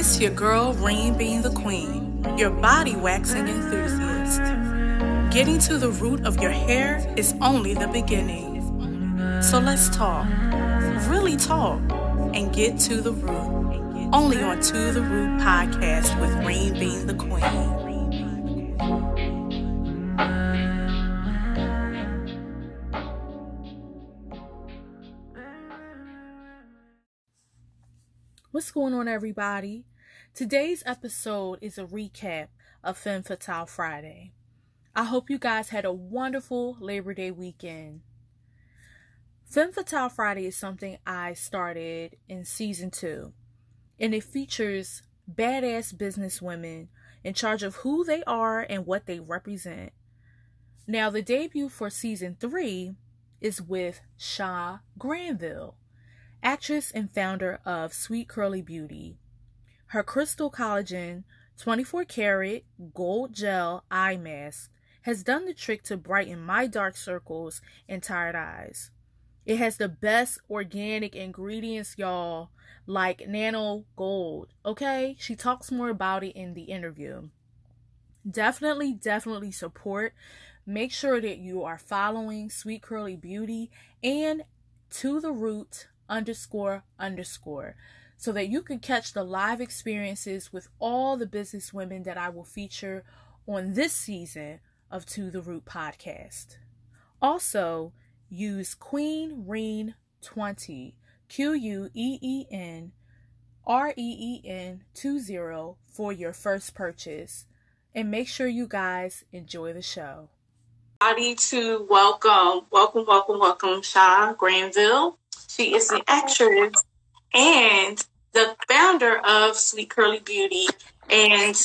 It's your girl, Rain being the queen, your body waxing enthusiast. Getting to the root of your hair is only the beginning. So let's talk, really talk, and get to the root. Only on To the Root podcast with Rain being the queen. What's going on, everybody? Today's episode is a recap of Femme Fatale Friday. I hope you guys had a wonderful Labor Day weekend. Femme Fatale Friday is something I started in season two, and it features badass business women in charge of who they are and what they represent. Now, the debut for season three is with Shaw Granville actress and founder of Sweet Curly Beauty. Her crystal collagen 24 karat gold gel eye mask has done the trick to brighten my dark circles and tired eyes. It has the best organic ingredients, y'all, like nano gold. Okay? She talks more about it in the interview. Definitely, definitely support. Make sure that you are following Sweet Curly Beauty and To the Root underscore underscore so that you can catch the live experiences with all the business women that I will feature on this season of To the Root podcast. Also, use Queen Reen 20, Q U E E N R E E N 20 for your first purchase. And make sure you guys enjoy the show. Body to welcome, welcome, welcome, welcome, Sha Granville. She is an actress and the founder of Sweet Curly Beauty. And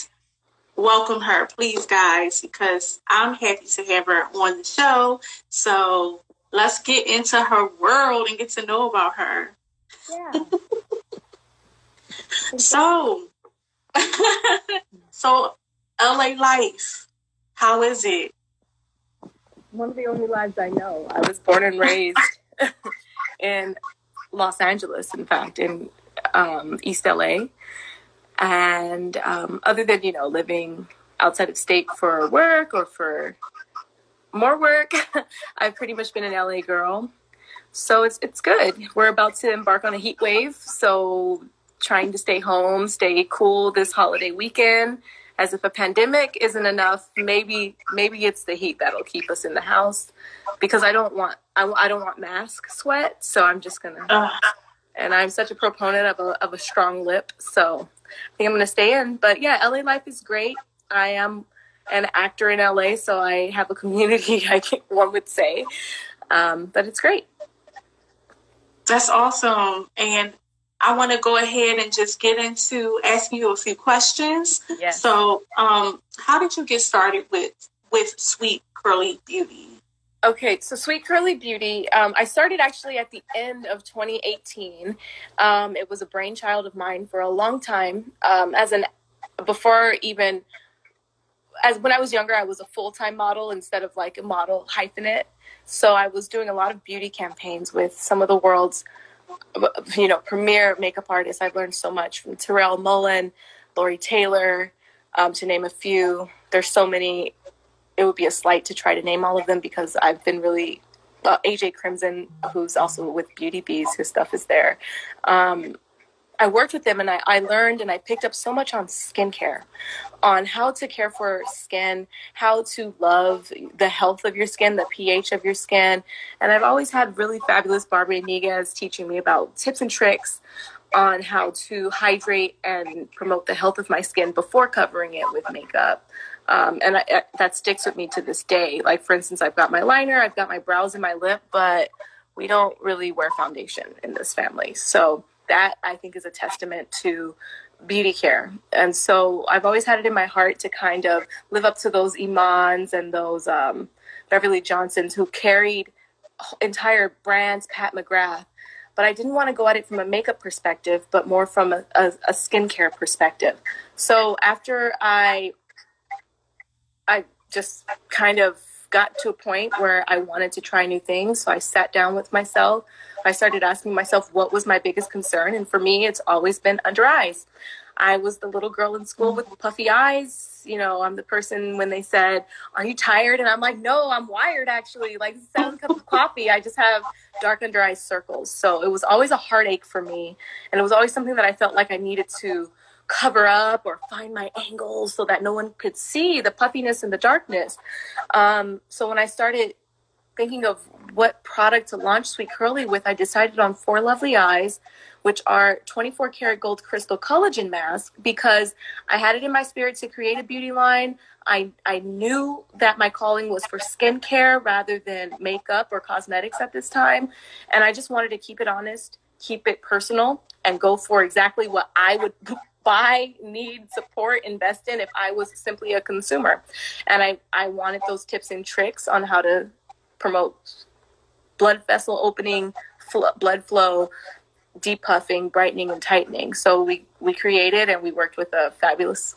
welcome her, please, guys, because I'm happy to have her on the show. So let's get into her world and get to know about her. Yeah. so, so LA life, how is it? One of the only lives I know. I was born and raised in Los Angeles, in fact, in um, East LA. And um, other than, you know, living outside of state for work or for more work, I've pretty much been an LA girl. So it's it's good. We're about to embark on a heat wave, so trying to stay home, stay cool this holiday weekend as if a pandemic isn't enough maybe maybe it's the heat that'll keep us in the house. Because i don't want i, I don't want mask sweat so i'm just gonna uh. and i'm such a proponent of a, of a strong lip so i think i'm gonna stay in. But yeah la life is great. I am an actor in la so i have a community i can, one would say. Um, but it's great. That's awesome. And I want to go ahead and just get into asking you a few questions. Yes. So, um, how did you get started with with Sweet Curly Beauty? Okay, so Sweet Curly Beauty, um, I started actually at the end of 2018. Um, it was a brainchild of mine for a long time. Um, as an before even as when I was younger, I was a full time model instead of like a model hyphenate. So I was doing a lot of beauty campaigns with some of the world's you know, premier makeup artists. I've learned so much from Terrell Mullen, Lori Taylor, um, to name a few. There's so many. It would be a slight to try to name all of them because I've been really uh, AJ Crimson, who's also with Beauty Bees. His stuff is there. Um, I worked with them and I, I learned and I picked up so much on skincare, on how to care for skin, how to love the health of your skin, the pH of your skin. And I've always had really fabulous Barbara Iniguez teaching me about tips and tricks on how to hydrate and promote the health of my skin before covering it with makeup. Um, and I, I, that sticks with me to this day. Like, for instance, I've got my liner, I've got my brows and my lip, but we don't really wear foundation in this family. So, that I think is a testament to beauty care. And so I've always had it in my heart to kind of live up to those Imans and those um, Beverly Johnsons who carried entire brands, Pat McGrath. But I didn't want to go at it from a makeup perspective, but more from a, a, a skincare perspective. So after I, I just kind of got to a point where I wanted to try new things. So I sat down with myself. I started asking myself what was my biggest concern. And for me, it's always been under eyes. I was the little girl in school with mm-hmm. puffy eyes. You know, I'm the person when they said, Are you tired? And I'm like, No, I'm wired actually. Like, seven cups of coffee. I just have dark under eye circles. So it was always a heartache for me. And it was always something that I felt like I needed to cover up or find my angles so that no one could see the puffiness and the darkness. Um, so when I started thinking of what product to launch Sweet Curly with, I decided on Four Lovely Eyes, which are 24 karat gold crystal collagen mask because I had it in my spirit to create a beauty line. I, I knew that my calling was for skincare rather than makeup or cosmetics at this time. And I just wanted to keep it honest, keep it personal, and go for exactly what I would buy, need, support, invest in if I was simply a consumer. And I, I wanted those tips and tricks on how to promote blood vessel opening, fl- blood flow, depuffing, brightening, and tightening. So we we created and we worked with a fabulous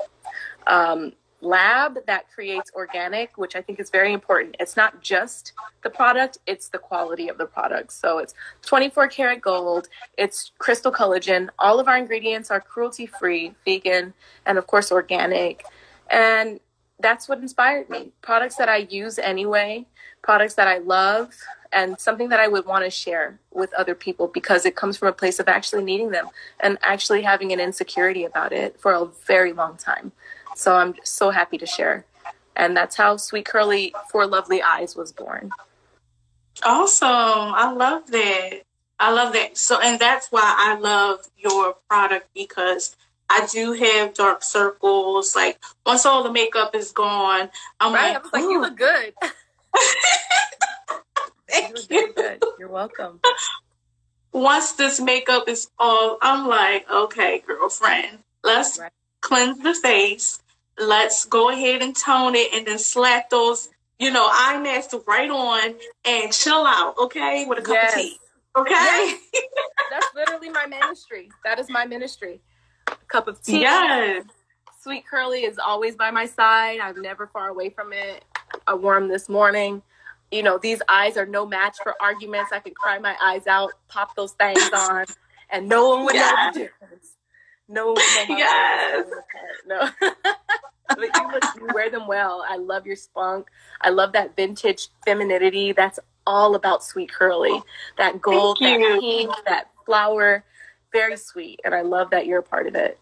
um, lab that creates organic, which I think is very important. It's not just the product, it's the quality of the product. So it's 24 karat gold, it's crystal collagen. All of our ingredients are cruelty free, vegan, and of course organic. And that's what inspired me. Products that I use anyway, products that I love, and something that I would want to share with other people because it comes from a place of actually needing them and actually having an insecurity about it for a very long time. So I'm so happy to share. And that's how Sweet Curly Four Lovely Eyes was born. Awesome. I love that. I love that. So, and that's why I love your product because I do have dark circles. Like once all the makeup is gone, I'm right. like, I was like, you look good. Thank you. Good. You're welcome. Once this makeup is off, I'm like, okay, girlfriend, let's right. cleanse the face. Let's go ahead and tone it and then slap those, you know, eye masks right on and chill out, okay, with a cup yes. of tea. Okay. Yes. That's literally my ministry. That is my ministry. A cup of tea. Yes. Sweet Curly is always by my side. I'm never far away from it. I wore them this morning you know, these eyes are no match for arguments. I could cry my eyes out, pop those things on, and no one would yes. know the difference. No, no yes. no. but you, look, you wear them well. I love your spunk. I love that vintage femininity. That's all about sweet curly. That gold, that pink, that flower. Very sweet. And I love that you're a part of it.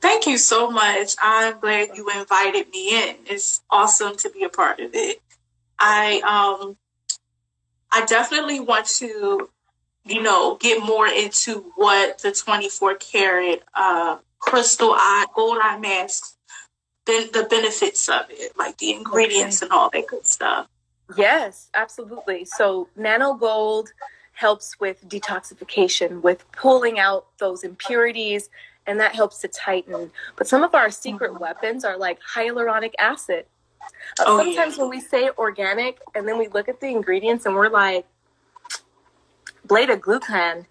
Thank you so much. I'm glad you invited me in. It's awesome to be a part of it. I um I definitely want to, you know, get more into what the 24 karat uh, crystal eye gold eye masks, the, the benefits of it, like the ingredients okay. and all that good stuff. Yes, absolutely. So nano gold helps with detoxification, with pulling out those impurities, and that helps to tighten. But some of our secret mm-hmm. weapons are like hyaluronic acid. Uh, oh, sometimes yeah. when we say organic and then we look at the ingredients and we're like, Beta glucan,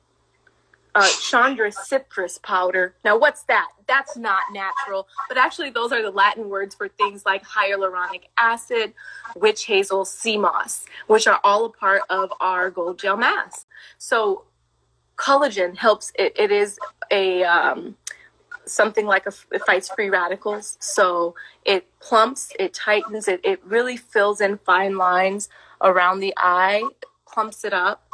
uh, Chondrus crispus powder. Now, what's that? That's not natural, but actually, those are the Latin words for things like hyaluronic acid, witch hazel, sea moss, which are all a part of our gold gel mask. So, collagen helps. It, it is a um, something like a, it fights free radicals. So it plumps, it tightens, it, it really fills in fine lines around the eye, plumps it up,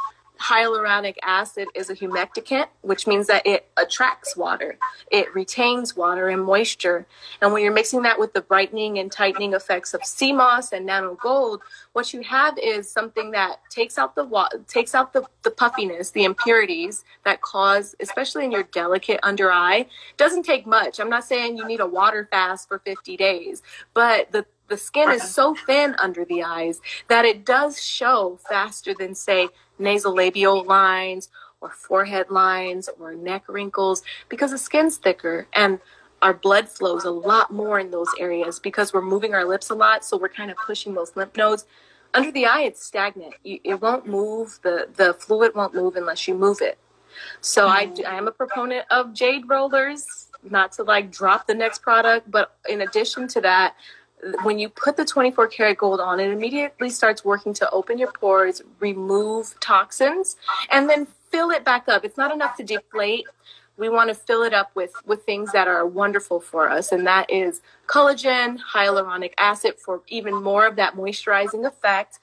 hyaluronic acid is a humectant, which means that it attracts water. It retains water and moisture. And when you're mixing that with the brightening and tightening effects of sea moss and nano gold, what you have is something that takes out the wa- takes out the, the puffiness, the impurities that cause, especially in your delicate under eye. Doesn't take much. I'm not saying you need a water fast for 50 days, but the the skin is so thin under the eyes that it does show faster than say nasolabial lines or forehead lines or neck wrinkles because the skin's thicker and our blood flows a lot more in those areas because we're moving our lips a lot so we're kind of pushing those lymph nodes. Under the eye it's stagnant. It won't move. The the fluid won't move unless you move it. So I, hmm. I am a proponent of jade rollers not to like drop the next product but in addition to that when you put the 24 karat gold on, it immediately starts working to open your pores, remove toxins, and then fill it back up. It's not enough to deflate. we want to fill it up with with things that are wonderful for us and that is collagen hyaluronic acid for even more of that moisturizing effect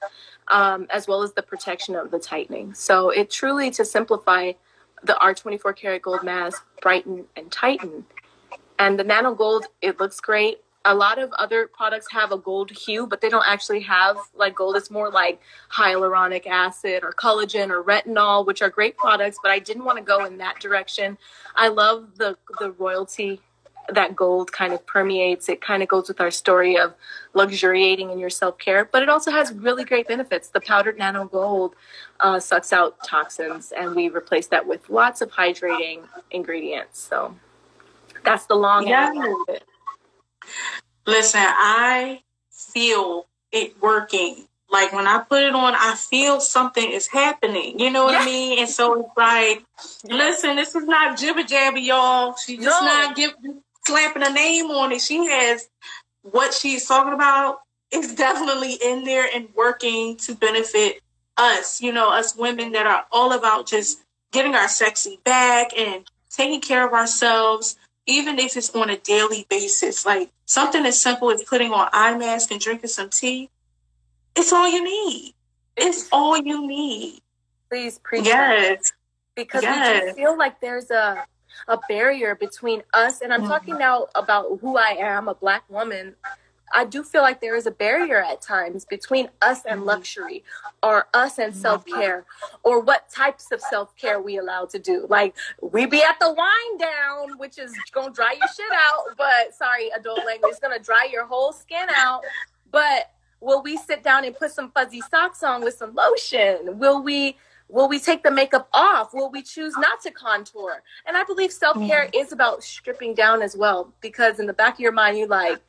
um, as well as the protection of the tightening so it truly to simplify the r24 karat gold mask brighten and tighten and the nano gold it looks great a lot of other products have a gold hue, but they don't actually have like gold. It's more like hyaluronic acid or collagen or retinol, which are great products, but I didn't want to go in that direction. I love the the royalty that gold kind of permeates. It kind of goes with our story of luxuriating in your self care, but it also has really great benefits. The powdered nano gold uh, sucks out toxins, and we replace that with lots of hydrating ingredients. So that's the long yeah. end of it. Listen, I feel it working. Like when I put it on, I feel something is happening. You know what yeah. I mean? And so it's like, listen, this is not jibber jabber, y'all. She's just no. not give, slapping a name on it. She has what she's talking about is definitely in there and working to benefit us, you know, us women that are all about just getting our sexy back and taking care of ourselves, even if it's on a daily basis. Like something as simple as putting on eye mask and drinking some tea, it's all you need. It's all you need. Please preach yes. That. Because yes. we feel like there's a a barrier between us and I'm mm-hmm. talking now about who I am, a black woman. I do feel like there is a barrier at times between us and luxury or us and self care or what types of self care we allow to do. Like we be at the wind down, which is gonna dry your shit out, but sorry, adult language, it's gonna dry your whole skin out. But will we sit down and put some fuzzy socks on with some lotion? Will we Will we take the makeup off? Will we choose not to contour? And I believe self care mm. is about stripping down as well, because in the back of your mind, you're like,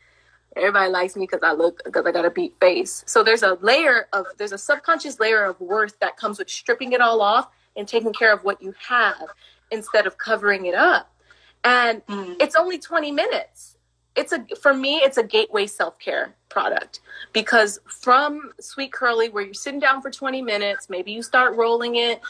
everybody likes me because I look because I got a beat face. So there's a layer of there's a subconscious layer of worth that comes with stripping it all off and taking care of what you have instead of covering it up. And mm. it's only 20 minutes. It's a for me it's a gateway self-care product because from Sweet Curly, where you're sitting down for 20 minutes, maybe you start rolling it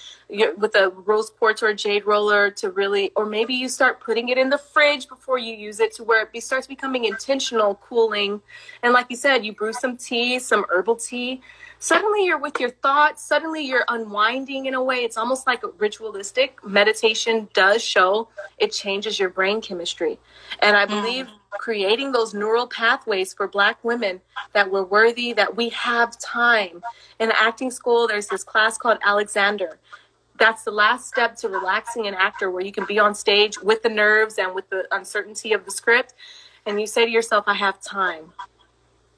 with a rose quartz or a jade roller to really, or maybe you start putting it in the fridge before you use it to where it starts becoming intentional cooling. And like you said, you brew some tea, some herbal tea. Suddenly you're with your thoughts. Suddenly you're unwinding in a way. It's almost like ritualistic. Meditation does show it changes your brain chemistry. And I believe mm creating those neural pathways for black women that we're worthy, that we have time. In acting school, there's this class called Alexander. That's the last step to relaxing an actor where you can be on stage with the nerves and with the uncertainty of the script. And you say to yourself, I have time.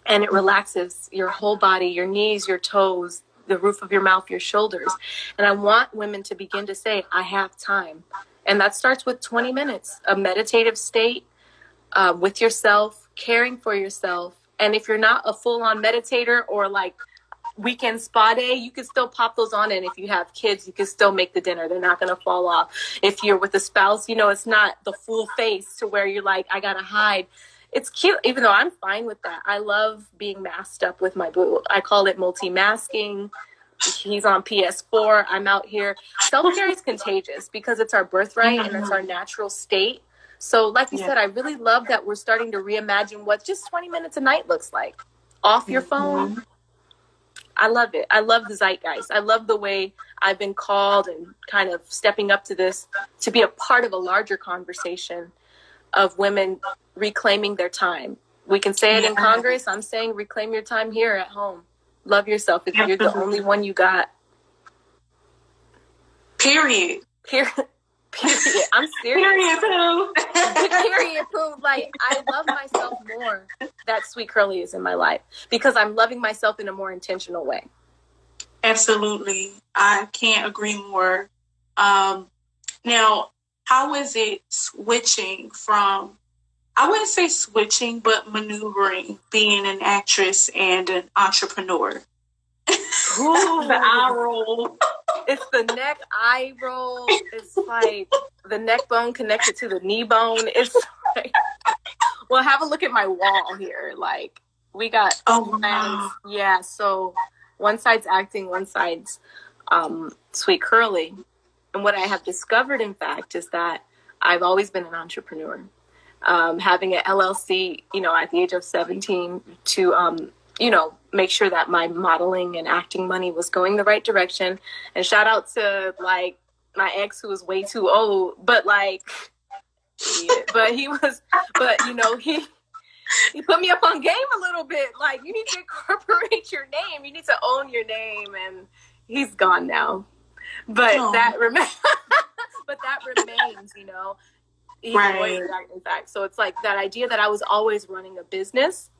And it relaxes your whole body, your knees, your toes, the roof of your mouth, your shoulders. And I want women to begin to say, I have time. And that starts with 20 minutes, a meditative state uh, with yourself, caring for yourself. And if you're not a full on meditator or like weekend spa day, you can still pop those on. And if you have kids, you can still make the dinner. They're not going to fall off. If you're with a spouse, you know, it's not the full face to where you're like, I got to hide. It's cute, even though I'm fine with that. I love being masked up with my boo. I call it multi masking. He's on PS4. I'm out here. Self care is contagious because it's our birthright and it's our natural state. So, like you yeah. said, I really love that we're starting to reimagine what just 20 minutes a night looks like off your phone. Mm-hmm. I love it. I love the zeitgeist. I love the way I've been called and kind of stepping up to this to be a part of a larger conversation of women reclaiming their time. We can say it yeah. in Congress. I'm saying reclaim your time here at home. Love yourself if you're the only one you got. Period. Period. Period. I'm serious. Period poo. Period poo. Like I love myself more that sweet curly is in my life because I'm loving myself in a more intentional way. Absolutely. I can't agree more. Um, now, how is it switching from I wouldn't say switching, but maneuvering, being an actress and an entrepreneur. Ooh, the eye roll. It's the neck eye roll. It's like the neck bone connected to the knee bone. It's like, well, have a look at my wall here. Like we got oh wow. yeah. So one side's acting, one side's um, sweet curly. And what I have discovered, in fact, is that I've always been an entrepreneur. Um, having an LLC, you know, at the age of 17 to, um, you know, make sure that my modeling and acting money was going the right direction. And shout out to like my ex who was way too old, but like, yeah, but he was, but you know, he, he put me up on game a little bit. Like you need to incorporate your name. You need to own your name. And he's gone now, but oh. that remains. but that remains, you know. Right. In fact, so it's like that idea that I was always running a business,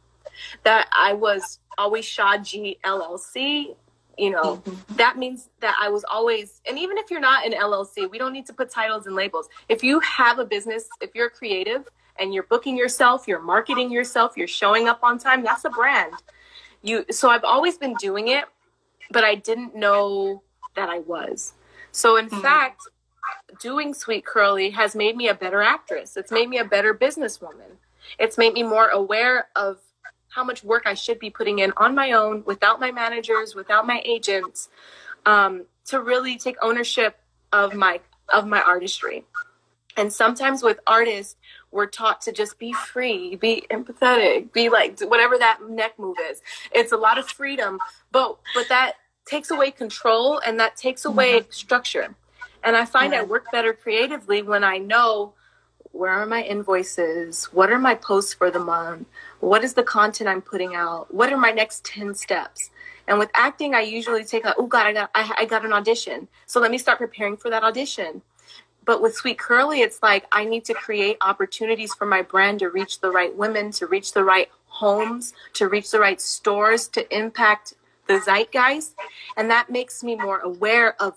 that I was always Shaji LLC. You know, mm-hmm. that means that I was always, and even if you're not an LLC, we don't need to put titles and labels. If you have a business, if you're creative, and you're booking yourself, you're marketing yourself, you're showing up on time, that's a brand. You so I've always been doing it, but I didn't know that I was. So in mm-hmm. fact, doing Sweet Curly has made me a better actress. It's made me a better businesswoman. It's made me more aware of how much work I should be putting in on my own without my managers, without my agents, um, to really take ownership of my of my artistry. And sometimes with artists, we're taught to just be free, be empathetic, be like whatever that neck move is. It's a lot of freedom, but but that takes away control and that takes away mm-hmm. structure. And I find I work better creatively when I know where are my invoices? What are my posts for the month? What is the content I'm putting out? What are my next 10 steps? And with acting, I usually take a, oh God, I got, I, I got an audition. So let me start preparing for that audition. But with Sweet Curly, it's like I need to create opportunities for my brand to reach the right women, to reach the right homes, to reach the right stores, to impact the zeitgeist. And that makes me more aware of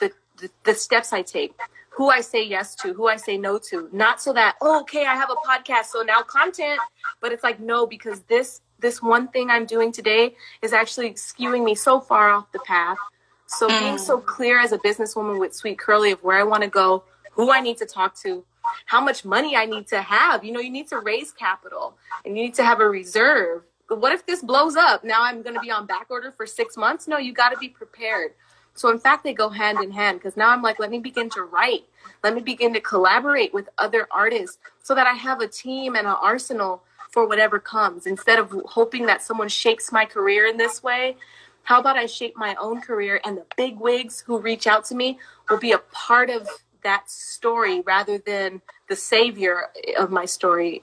the, the, the steps I take, who I say yes to, who I say no to. Not so that, oh, okay, I have a podcast, so now content. But it's like, no, because this this one thing I'm doing today is actually skewing me so far off the path so mm. being so clear as a businesswoman with Sweet Curly of where I want to go, who I need to talk to, how much money I need to have. You know, you need to raise capital and you need to have a reserve. What if this blows up? Now I'm going to be on back order for six months? No, you got to be prepared. So in fact, they go hand in hand because now I'm like, let me begin to write. Let me begin to collaborate with other artists so that I have a team and an arsenal for whatever comes instead of hoping that someone shapes my career in this way how about I shape my own career and the big wigs who reach out to me will be a part of that story rather than the savior of my story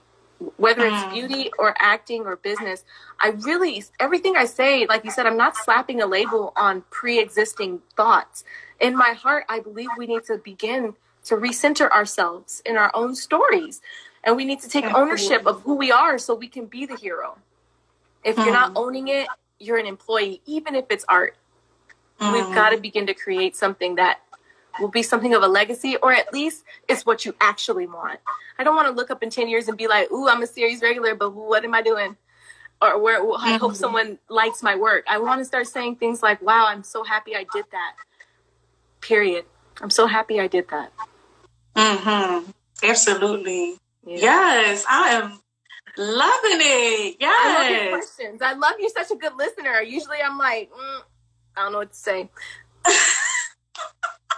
whether it's mm. beauty or acting or business i really everything i say like you said i'm not slapping a label on pre-existing thoughts in my heart i believe we need to begin to recenter ourselves in our own stories and we need to take ownership of who we are so we can be the hero if you're not mm. owning it you're an employee, even if it's art. Mm. We've got to begin to create something that will be something of a legacy, or at least it's what you actually want. I don't want to look up in 10 years and be like, ooh, I'm a series regular, but what am I doing? Or where I hope mm-hmm. someone likes my work. I want to start saying things like, wow, I'm so happy I did that. Period. I'm so happy I did that. Mm-hmm. Absolutely. Yeah. Yes, I am Loving it. Yes. I love your questions. I love you. Such a good listener. Usually I'm like, mm, I don't know what to say.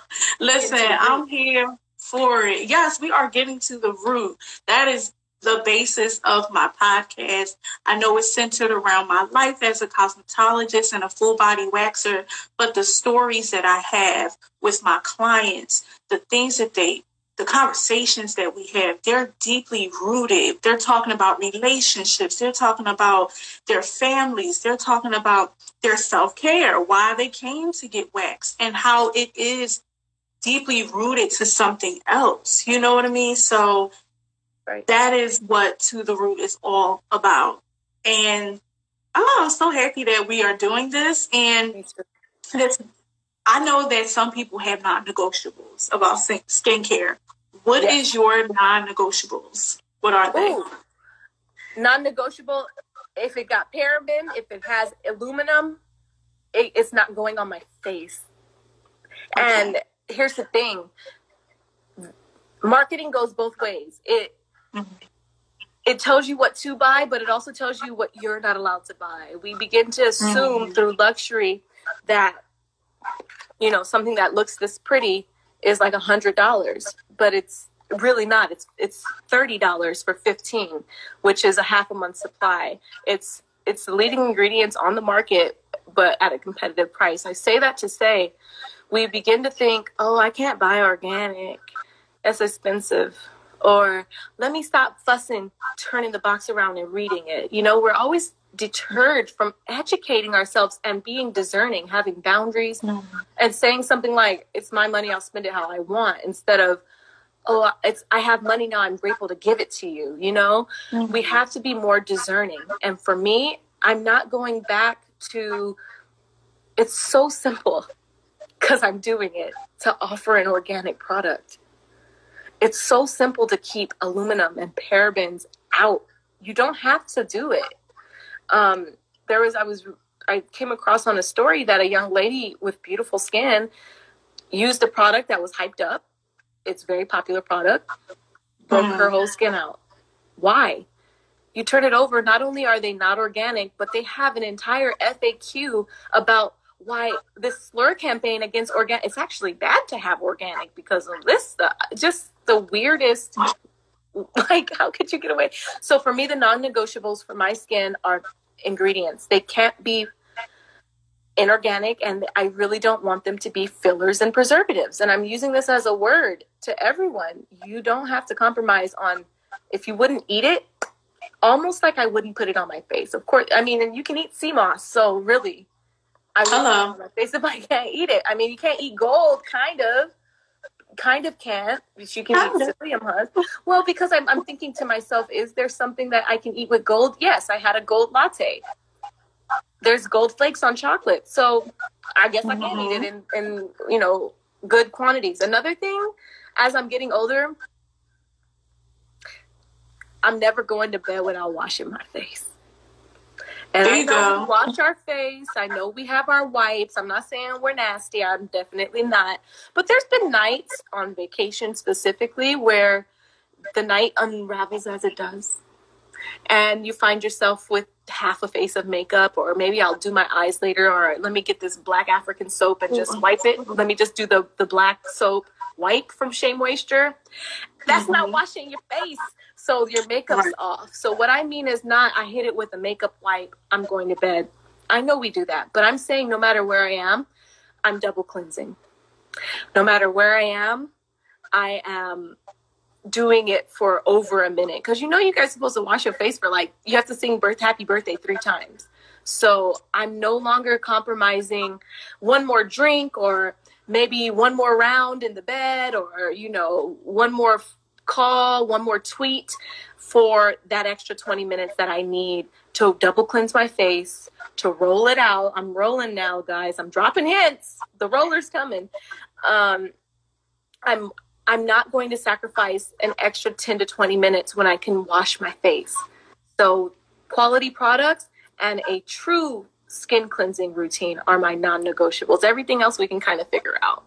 Listen, I'm here for it. Yes, we are getting to the root. That is the basis of my podcast. I know it's centered around my life as a cosmetologist and a full body waxer, but the stories that I have with my clients, the things that they the conversations that we have, they're deeply rooted. They're talking about relationships. They're talking about their families. They're talking about their self care, why they came to get waxed, and how it is deeply rooted to something else. You know what I mean? So right. that is what To the Root is all about. And oh, I'm so happy that we are doing this. And it's I know that some people have non negotiables about skincare. What yes. is your non-negotiables? What are they? Ooh. Non-negotiable. If it got paraben, if it has aluminum, it, it's not going on my face. Okay. And here's the thing: marketing goes both ways. It mm-hmm. it tells you what to buy, but it also tells you what you're not allowed to buy. We begin to assume mm-hmm. through luxury that you know something that looks this pretty is like a hundred dollars but it's really not. It's it's thirty dollars for fifteen, which is a half a month supply. It's it's the leading ingredients on the market, but at a competitive price. I say that to say we begin to think, oh, I can't buy organic. It's expensive. Or let me stop fussing, turning the box around and reading it. You know, we're always deterred from educating ourselves and being discerning, having boundaries, mm-hmm. and saying something like, "It's my money, I'll spend it how I want," instead of, "Oh, it's I have money now, I'm grateful to give it to you." You know, mm-hmm. we have to be more discerning. And for me, I'm not going back to. It's so simple because I'm doing it to offer an organic product. It's so simple to keep aluminum and parabens out. You don't have to do it um, there was I was I came across on a story that a young lady with beautiful skin used a product that was hyped up. It's a very popular product. Broke mm. her whole skin out. Why? You turn it over, not only are they not organic, but they have an entire FAQ about why this slur campaign against organic it's actually bad to have organic because of this just the weirdest like how could you get away so for me the non-negotiables for my skin are ingredients. They can't be inorganic and I really don't want them to be fillers and preservatives. And I'm using this as a word to everyone. You don't have to compromise on if you wouldn't eat it, almost like I wouldn't put it on my face. Of course, I mean, and you can eat sea moss, so really, I would Hello. Put it on my face if I can't eat it. I mean, you can't eat gold, kind of. Kind of can't, but you can kind eat psyllium husk. Well, because I'm, I'm thinking to myself, is there something that I can eat with gold? Yes, I had a gold latte. There's gold flakes on chocolate, so I guess mm-hmm. I can eat it in, in you know good quantities. Another thing, as I'm getting older, I'm never going to bed without washing my face. And there I know we wash our face. I know we have our wipes. I'm not saying we're nasty. I'm definitely not. But there's been nights on vacation specifically where the night unravels as it does. And you find yourself with half a face of makeup, or maybe I'll do my eyes later, or let me get this black African soap and just wipe it. Let me just do the, the black soap wipe from Shea Moisture. That's mm-hmm. not washing your face. So your makeup's right. off. So what I mean is not I hit it with a makeup wipe, I'm going to bed. I know we do that, but I'm saying no matter where I am, I'm double cleansing. No matter where I am, I am doing it for over a minute because you know you guys are supposed to wash your face for like you have to sing birth happy birthday three times so i'm no longer compromising one more drink or maybe one more round in the bed or you know one more call, one more tweet for that extra 20 minutes that I need to double cleanse my face, to roll it out. I'm rolling now, guys. I'm dropping hints. The roller's coming. Um, I'm I'm not going to sacrifice an extra 10 to 20 minutes when I can wash my face. So, quality products and a true skin cleansing routine are my non negotiables. Everything else we can kind of figure out.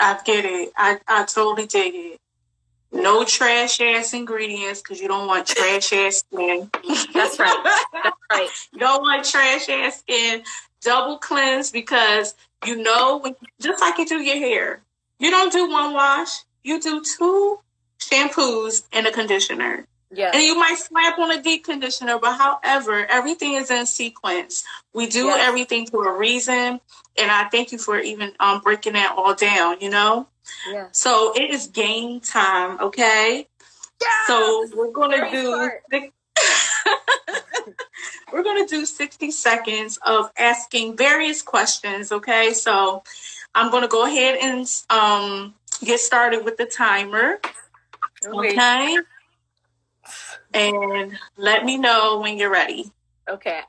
I get it. I, I totally dig it. No trash ass ingredients because you don't want trash ass skin. That's right. That's right. you don't want trash ass skin. Double cleanse because you know when just like you do your hair, you don't do one wash. You do two shampoos and a conditioner. Yeah. And you might slap on a deep conditioner, but however, everything is in sequence. We do yes. everything for a reason. And I thank you for even um, breaking that all down, you know? Yeah. So it is game time, okay? Yeah. So we're gonna do we're gonna do 60 seconds of asking various questions, okay? So I'm gonna go ahead and um, get started with the timer. Okay. okay. And let me know when you're ready. Okay,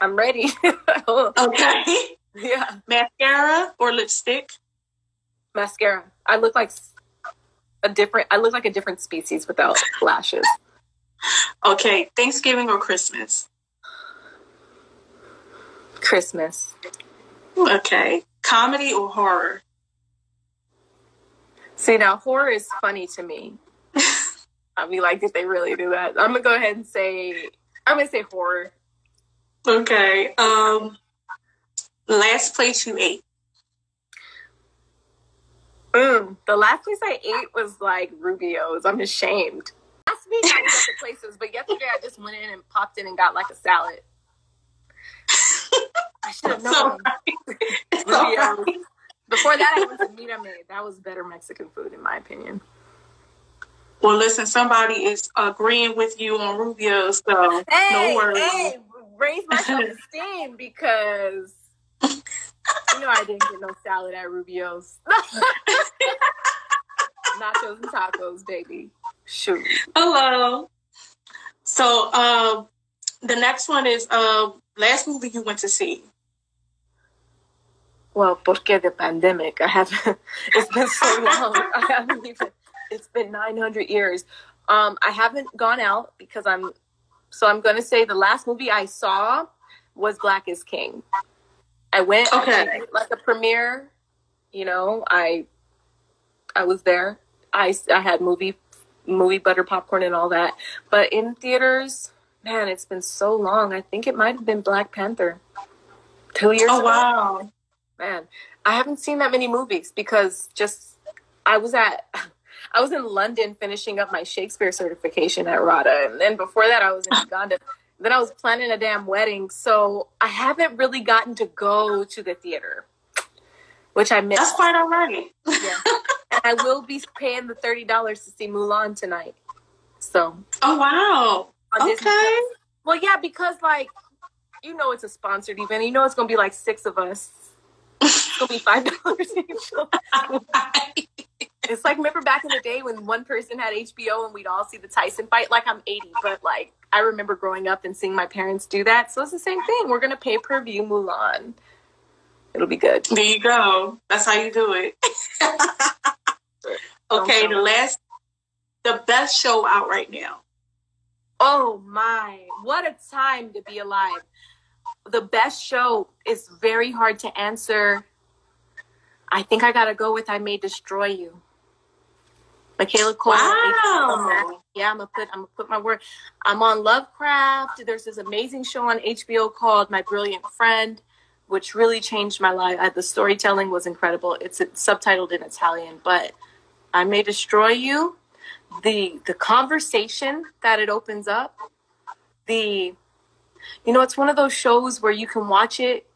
I'm ready. okay. Yeah. Mascara or lipstick? mascara. I look like a different. I look like a different species without lashes. Okay, Thanksgiving or Christmas? Christmas. Okay, comedy or horror? See now, horror is funny to me. I'd be like, did they really do that? I'm gonna go ahead and say, I'm gonna say horror. Okay. Um, last place you ate. Mm, the last place I ate was like Rubio's. I'm ashamed. Last week I was at the places, but yesterday I just went in and popped in and got like a salad. I should have known. Rubio's. Before that, I went to Mira Me. That was better Mexican food, in my opinion. Well, listen, somebody is agreeing with you on Rubio, so Hey, no worries. hey, raise my self esteem because you know I didn't get no salad at Rubio's. Nachos and tacos, baby. Shoot. Hello. So, uh, the next one is uh, last movie you went to see. Well, porque the pandemic, I haven't. It's been so long. I haven't even. It's been nine hundred years. Um, I haven't gone out because I'm. So I'm going to say the last movie I saw was Black is King. I went Okay. I like a premiere. You know, I. I was there. I I had movie movie butter popcorn and all that, but in theaters, man, it's been so long. I think it might have been Black Panther. Two years Oh ago wow! Man i haven't seen that many movies because just i was at i was in london finishing up my shakespeare certification at rada and then before that i was in uganda then i was planning a damn wedding so i haven't really gotten to go to the theater which i missed. That's quite all right. yeah. and i will be paying the $30 to see mulan tonight so Oh wow! Disney Okay. Well yeah because like you know it's a sponsored event you know it's gonna be like six of us it's gonna be five dollars each It's like remember back in the day when one person had HBO and we'd all see the Tyson fight. Like I'm 80, but like I remember growing up and seeing my parents do that. So it's the same thing. We're gonna pay per view Mulan. It'll be good. There you go. That's how you do it. okay, the last, the best show out right now. Oh my, what a time to be alive. The best show is very hard to answer. I think I gotta go with I May Destroy You. Michaela Coel. Wow. Yeah, I'm gonna put I'm gonna put my word. I'm on Lovecraft. There's this amazing show on HBO called My Brilliant Friend, which really changed my life. Uh, The storytelling was incredible. It's, it's subtitled in Italian, but I May Destroy You. The the conversation that it opens up, the you know, it's one of those shows where you can watch it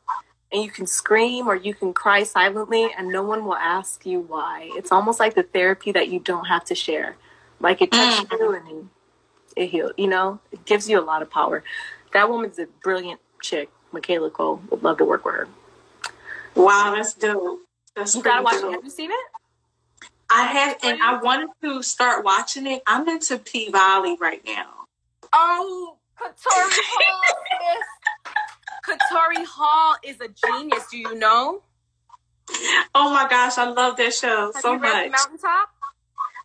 and you can scream or you can cry silently and no one will ask you why. It's almost like the therapy that you don't have to share. Like it touches Mhm. you and it heals, you know, it gives you a lot of power. That woman's a brilliant chick, Michaela Coel. Would love to work with her. Wow, that's dope. That's You gotta watch it. Have you seen it? I had, and I wanted to start watching it. I'm into P Valley right now. Oh, Katori Katori Hall is a genius. Do you know? Oh my gosh, I love that show Have so much. Mountaintop?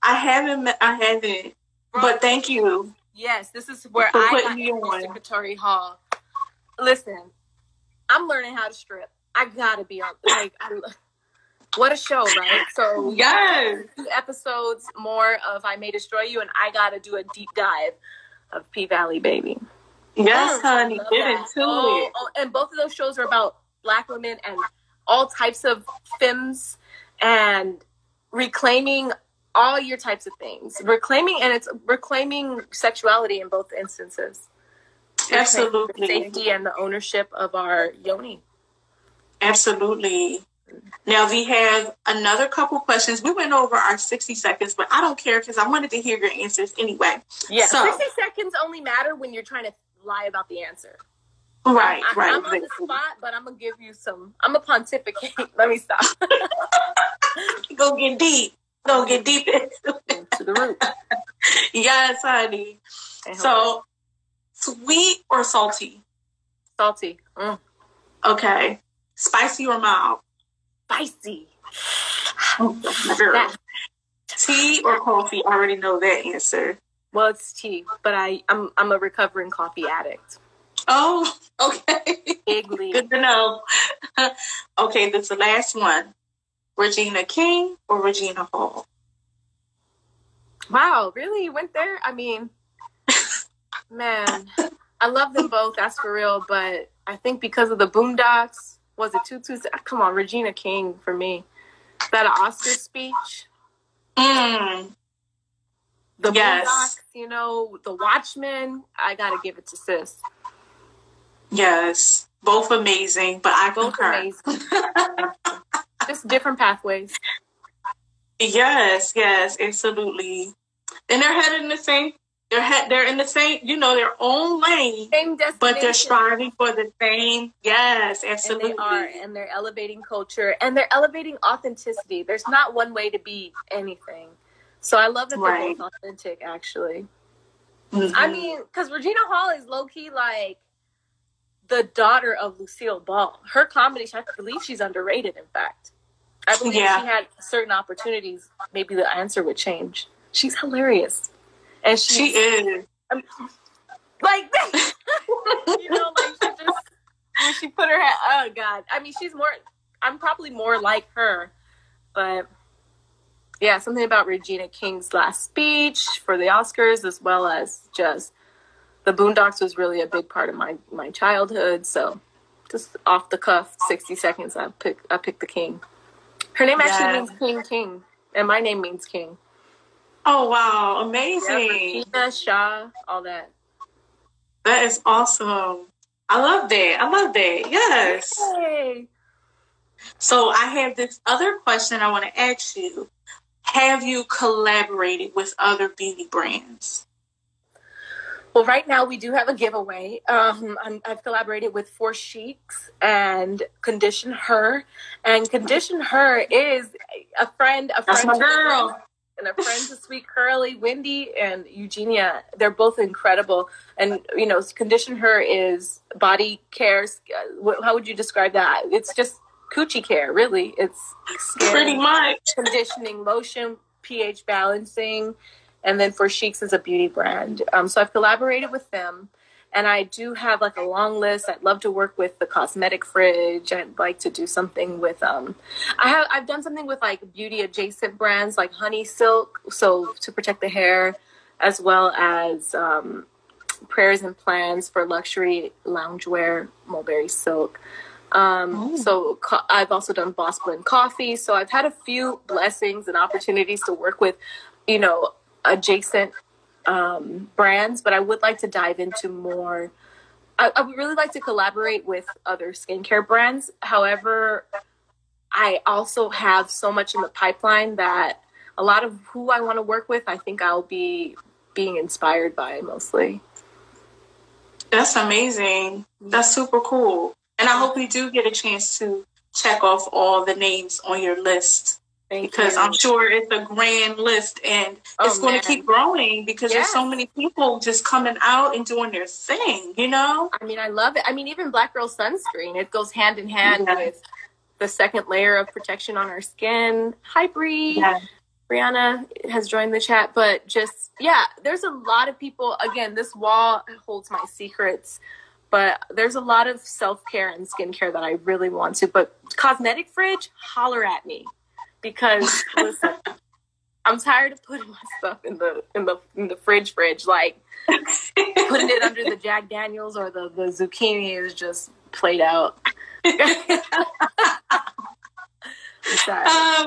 I haven't, I haven't, Bro, but thank you. Yes, this is where For I got introduced to on. Katori Hall. Listen, I'm learning how to strip. I gotta be on. Like, I, what a show, right? So Yes. two episodes more of I May Destroy You, and I gotta do a deep dive of P Valley, baby. Yes, Mm, honey, get that. into Oh, it. oh, and both of those shows are about black women and all types of femmes and reclaiming all your types of things. Reclaiming and it's reclaiming sexuality in both instances. Absolutely. The safety and the ownership of our yoni. Absolutely. Now we have another couple questions. We went over our 60 seconds, but I don't care because I wanted to hear your answers anyway. Yeah. So- 60 seconds only matter when you're trying to lie about the answer. Right, I, right. I'm on the spot, but I'm gonna give you some. I'm a pontificate. Let me stop. Go get deep. Go get deep into the root. Yes, honey. So, sweet or salty? salty, mm. Okay. Spicy or mild? spicy. Girl. Tea or coffee? I already know that answer. Well, it's tea, but I I'm I'm a recovering coffee addict. Oh, okay. Big league. Good to know. okay, this is the last one. Regina King or Regina Hall? Wow, really? You went there? I mean, man, I love them both. That's for real. But I think because of the Boondocks, was it two? Come on, Regina King for me. That Oscar speech. Mm. The yes. Boondocks, you know, the Watchmen. I gotta give it to sis. Yes, both amazing, but I both concur. amazing. Just different pathways. Yes, yes, absolutely. And they're headed in the same. They're head. They're in the same. You know, their own lane. Same destination. But they're striving for the same. Yes, absolutely. And they are, and they're elevating culture, and they're elevating authenticity. There's not one way to be anything. So I love that they're both authentic. Actually, mm-hmm. I mean, because Regina Hall is low key like the daughter of Lucille Ball. Her comedy, I believe she's underrated. In fact. I believe yeah. she had certain opportunities, maybe the answer would change. She's hilarious, and she is um, like you know, like she just when she put her head. Oh God, I mean, she's more. I'm probably more like her, but yeah, something about Regina King's last speech for the Oscars, as well as just the Boondocks, was really a big part of my my childhood. So, just off the cuff, sixty seconds, I pick I picked the King. Her name yes. actually means King King, and my name means King. Oh wow, amazing! Yeah, Shah, all that. That is awesome. I love that. I love that. Yes. Yay. So I have this other question I want to ask you. Have you collaborated with other beauty brands? Well, right now we do have a giveaway. Um, i have collaborated with Four Sheiks and Condition Her, and Condition Her is a friend, a friend, That's my girl, and a friend to Sweet Curly, Wendy and Eugenia. They're both incredible, and you know, Condition Her is body care. How would you describe that? It's just coochie care, really. It's pretty much conditioning, lotion, pH balancing and then for Sheiks is a beauty brand. Um, so I've collaborated with them. And I do have like a long list. I'd love to work with the cosmetic fridge. I'd like to do something with um I have I've done something with like beauty adjacent brands like Honey Silk, so to protect the hair, as well as um prayers and plans for luxury loungewear, mulberry silk. Um, oh. so co- I've also done Boss Blend coffee. So I've had a few blessings and opportunities to work with, you know, adjacent um, brands, but I would like to dive into more. I, I, would really like to collaborate with other skincare brands. However, I also have so much in the pipeline that a lot of who I want to work with, I think I'll be being inspired by mostly. That's amazing. That's super cool. And I hope we do get a chance to check off all the names on your list Thank because you. I'm sure it's a grand list and oh, it's going to keep growing because there's so many people just coming out and doing their thing, you know? I mean, I love it. I mean, even Black Girl Sunscreen, it goes hand in hand yeah. with the second layer of protection on our skin. Hi, Bree. Yeah. Brianna has joined the chat, but just, yeah, there's a lot of people. Again, this wall holds my secrets but there's a lot of self-care and skincare that I really want to. But cosmetic fridge, holler at me because listen, I'm tired of putting my stuff in the in the in the fridge fridge. Like putting it under the Jack Daniels or the the zucchini is just played out. oh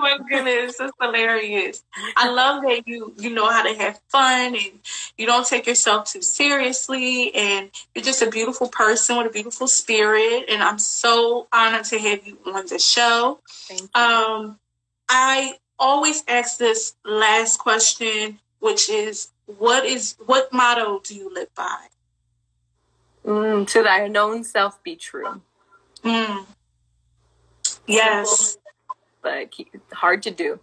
my goodness, that's hilarious. I love that you you know how to have fun and you don't take yourself too seriously and you're just a beautiful person with a beautiful spirit and I'm so honored to have you on the show. Um I always ask this last question, which is what is what motto do you live by? Mm, to thy known self be true. Mm. Yes. But hard to do.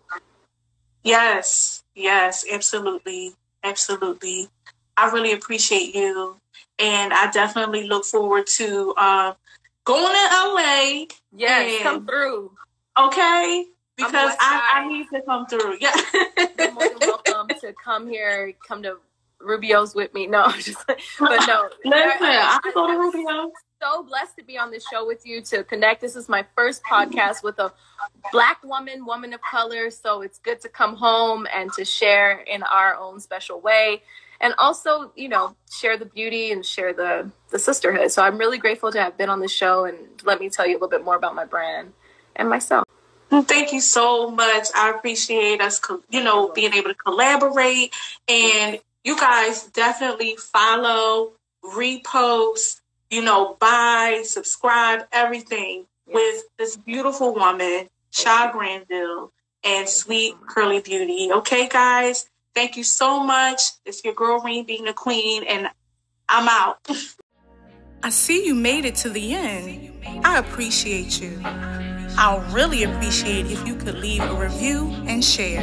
Yes, yes, absolutely. Absolutely. I really appreciate you. And I definitely look forward to uh, going to LA. Yes, come through. Okay because I, I, need to come through. Yeah. You're more than welcome to come here, come to Rubio's with me. No, I'm just but no. Listen, I, I, go to Rubio. So blessed to be on the show with you to connect. This is my first podcast with a black woman, woman of color. So it's good to come home and to share in our own special way. And also, you know, share the beauty and share the the sisterhood. So I'm really grateful to have been on the show and let me tell you a little bit more about my brand and myself. Thank you so much. I appreciate us, you know, being able to collaborate. And you guys definitely follow, repost, you know, buy, subscribe, everything with this beautiful woman, Sha Granville, and Sweet Curly Beauty. Okay, guys? Thank you so much. It's your girl, Reem, being the queen, and I'm out. I see you made it to the end. I appreciate you. I'll really appreciate if you could leave a review and share.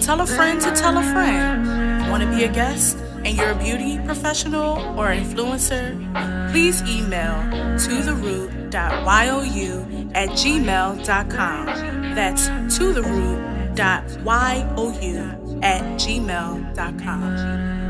Tell a friend to tell a friend. Want to be a guest and you're a beauty professional or influencer? Please email to the root.you at gmail.com. That's to the root.you at gmail.com.